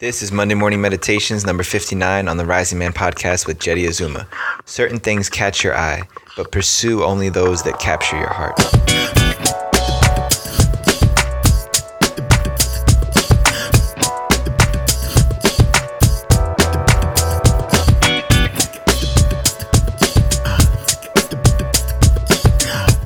This is Monday Morning Meditations number 59 on the Rising Man podcast with Jeddy Azuma. Certain things catch your eye, but pursue only those that capture your heart.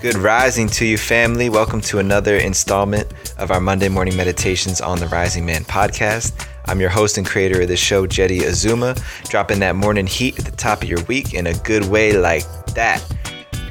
Good rising to you, family. Welcome to another installment of our Monday Morning Meditations on the Rising Man podcast. I'm your host and creator of the show, Jeddy Azuma, dropping that morning heat at the top of your week in a good way like that.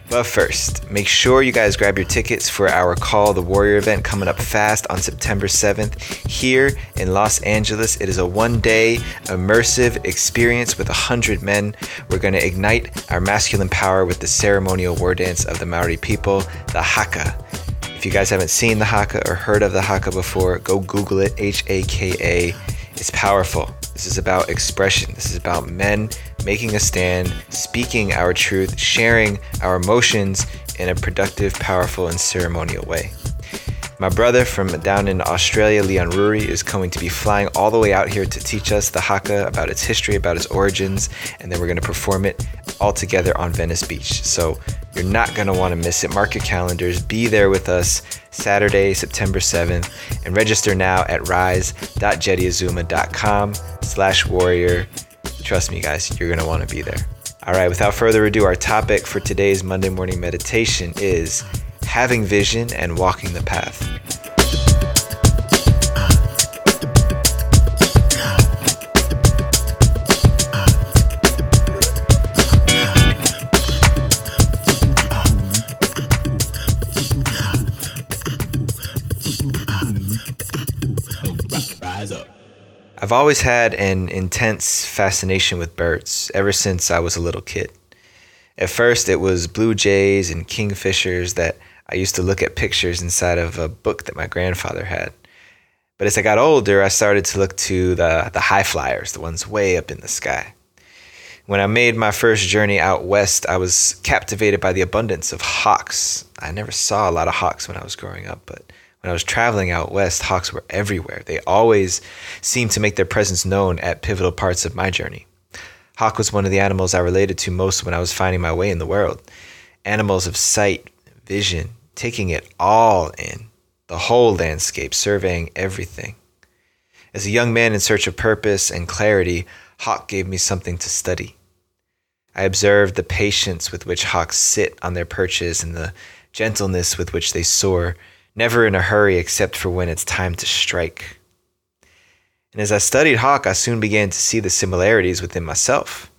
But first, make sure you guys grab your tickets for our Call the Warrior event coming up fast on September 7th here in Los Angeles. It is a one day immersive experience with 100 men. We're going to ignite our masculine power with the ceremonial war dance of the Maori people, the Haka. If you guys haven't seen the Haka or heard of the Haka before, go Google it H A K A. It's powerful. This is about expression. This is about men making a stand, speaking our truth, sharing our emotions in a productive, powerful, and ceremonial way. My brother from down in Australia, Leon Ruri, is going to be flying all the way out here to teach us the Haka about its history, about its origins, and then we're going to perform it all together on Venice Beach. So you're not going to want to miss it. Mark your calendars. Be there with us Saturday, September 7th, and register now at rise.jeddyazuma.com slash warrior. Trust me, guys, you're going to want to be there. All right, without further ado, our topic for today's Monday morning meditation is having vision and walking the path. I've always had an intense fascination with birds ever since I was a little kid. At first, it was blue jays and kingfishers that I used to look at pictures inside of a book that my grandfather had. But as I got older, I started to look to the, the high flyers, the ones way up in the sky. When I made my first journey out west, I was captivated by the abundance of hawks. I never saw a lot of hawks when I was growing up, but when I was traveling out west, hawks were everywhere. They always seemed to make their presence known at pivotal parts of my journey. Hawk was one of the animals I related to most when I was finding my way in the world. Animals of sight, vision, taking it all in, the whole landscape, surveying everything. As a young man in search of purpose and clarity, Hawk gave me something to study. I observed the patience with which hawks sit on their perches and the gentleness with which they soar, never in a hurry except for when it's time to strike. And as I studied hawk, I soon began to see the similarities within myself.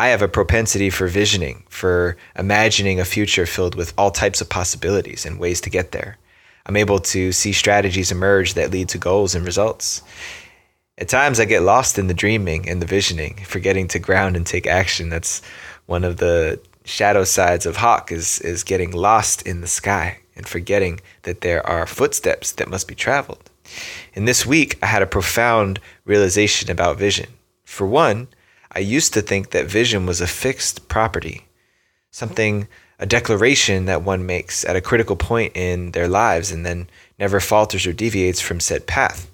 I have a propensity for visioning, for imagining a future filled with all types of possibilities and ways to get there. I'm able to see strategies emerge that lead to goals and results. At times, I get lost in the dreaming and the visioning, forgetting to ground and take action. That's one of the shadow sides of Hawk is, is getting lost in the sky and forgetting that there are footsteps that must be traveled. And this week, I had a profound realization about vision. For one, I used to think that vision was a fixed property, something, a declaration that one makes at a critical point in their lives and then never falters or deviates from said path.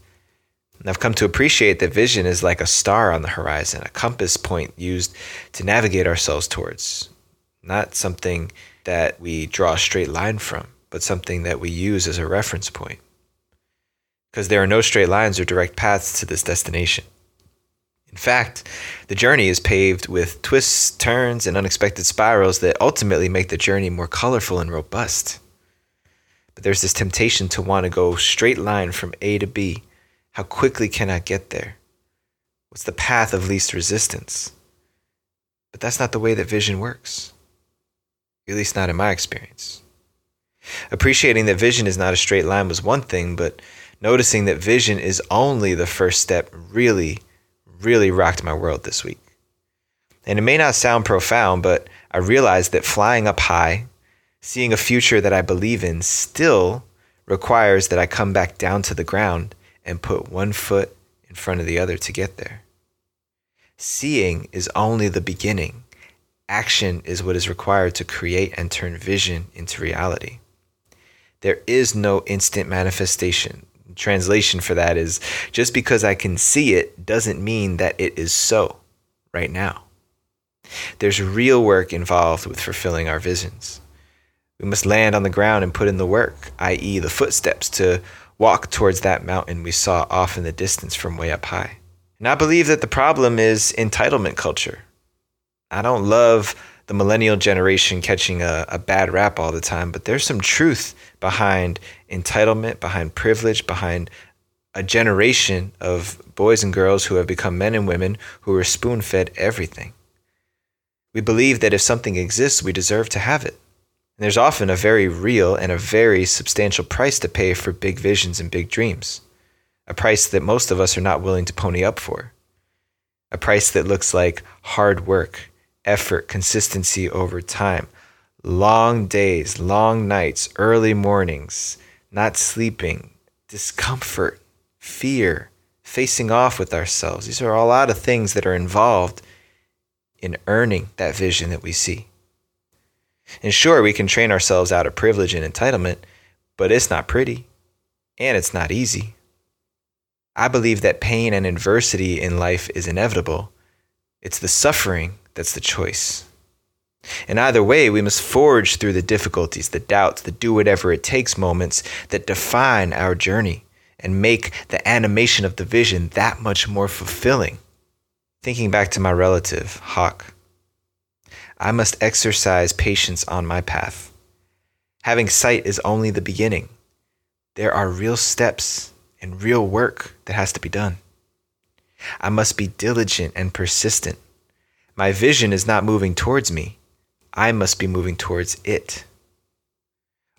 And I've come to appreciate that vision is like a star on the horizon, a compass point used to navigate ourselves towards, not something that we draw a straight line from, but something that we use as a reference point. Because there are no straight lines or direct paths to this destination. In fact, the journey is paved with twists, turns, and unexpected spirals that ultimately make the journey more colorful and robust. But there's this temptation to want to go straight line from A to B. How quickly can I get there? What's the path of least resistance? But that's not the way that vision works. At least not in my experience. Appreciating that vision is not a straight line was one thing, but noticing that vision is only the first step really really rocked my world this week. And it may not sound profound, but I realized that flying up high, seeing a future that I believe in, still requires that I come back down to the ground and put one foot in front of the other to get there. Seeing is only the beginning. Action is what is required to create and turn vision into reality. There is no instant manifestation. Translation for that is just because I can see it doesn't mean that it is so right now. There's real work involved with fulfilling our visions. We must land on the ground and put in the work, i.e., the footsteps to walk towards that mountain we saw off in the distance from way up high. And I believe that the problem is entitlement culture. I don't love the millennial generation catching a, a bad rap all the time, but there's some truth behind entitlement, behind privilege, behind a generation of boys and girls who have become men and women who are spoon fed everything. We believe that if something exists, we deserve to have it. And there's often a very real and a very substantial price to pay for big visions and big dreams. A price that most of us are not willing to pony up for. A price that looks like hard work, effort, consistency over time, long days, long nights, early mornings, not sleeping, discomfort, fear, facing off with ourselves. These are a lot of things that are involved in earning that vision that we see. And sure, we can train ourselves out of privilege and entitlement, but it's not pretty and it's not easy. I believe that pain and adversity in life is inevitable. It's the suffering that's the choice. And either way, we must forge through the difficulties, the doubts, the do whatever it takes moments that define our journey and make the animation of the vision that much more fulfilling. Thinking back to my relative, Hawk, I must exercise patience on my path. Having sight is only the beginning. There are real steps and real work that has to be done. I must be diligent and persistent. My vision is not moving towards me. I must be moving towards it.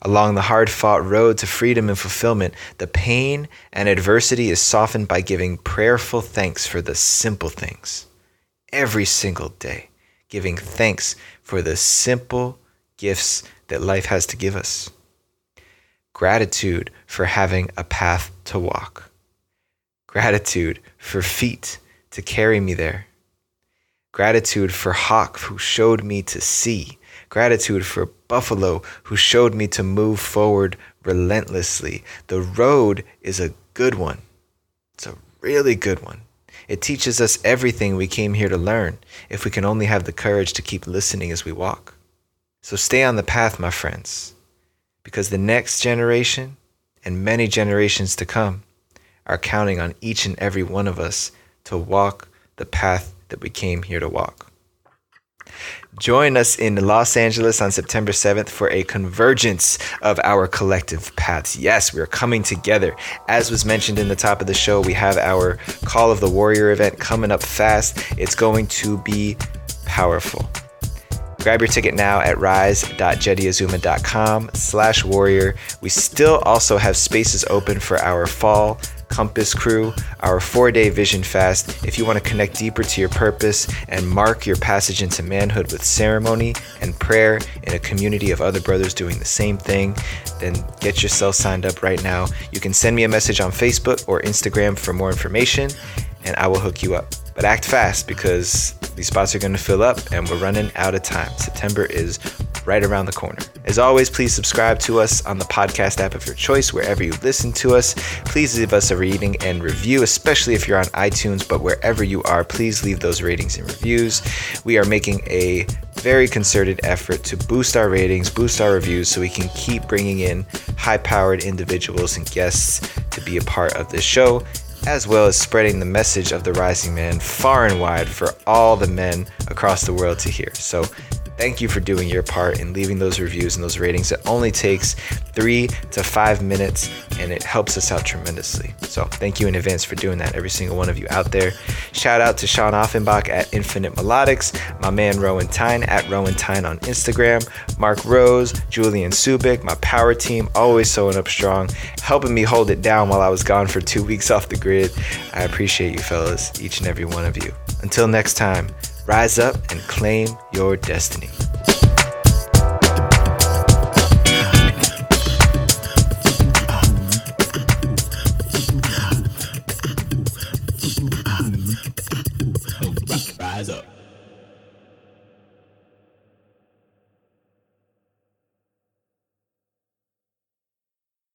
Along the hard fought road to freedom and fulfillment, the pain and adversity is softened by giving prayerful thanks for the simple things every single day giving thanks for the simple gifts that life has to give us. Gratitude for having a path to walk. Gratitude for feet to carry me there. Gratitude for Hawk who showed me to see. Gratitude for Buffalo who showed me to move forward relentlessly. The road is a good one. It's a really good one. It teaches us everything we came here to learn if we can only have the courage to keep listening as we walk. So stay on the path, my friends, because the next generation and many generations to come are counting on each and every one of us to walk the path that we came here to walk. Join us in Los Angeles on September 7th for a convergence of our collective paths. Yes, we are coming together. As was mentioned in the top of the show, we have our Call of the Warrior event coming up fast. It's going to be powerful. Grab your ticket now at rise.jeddyazuma.com slash warrior. We still also have spaces open for our fall Compass Crew, our four day vision fast. If you want to connect deeper to your purpose and mark your passage into manhood with ceremony and prayer in a community of other brothers doing the same thing, then get yourself signed up right now. You can send me a message on Facebook or Instagram for more information, and I will hook you up. But act fast because these spots are going to fill up and we're running out of time. September is right around the corner. As always, please subscribe to us on the podcast app of your choice, wherever you listen to us. Please leave us a rating and review, especially if you're on iTunes, but wherever you are, please leave those ratings and reviews. We are making a very concerted effort to boost our ratings, boost our reviews, so we can keep bringing in high powered individuals and guests to be a part of this show as well as spreading the message of the rising man far and wide for all the men across the world to hear. So Thank you for doing your part in leaving those reviews and those ratings. It only takes three to five minutes and it helps us out tremendously. So thank you in advance for doing that, every single one of you out there. Shout out to Sean Offenbach at Infinite Melodics, my man Rowan Tyne at Rowan Tyne on Instagram, Mark Rose, Julian Subic, my power team, always sewing up strong, helping me hold it down while I was gone for two weeks off the grid. I appreciate you fellas, each and every one of you. Until next time, Rise up and claim your destiny.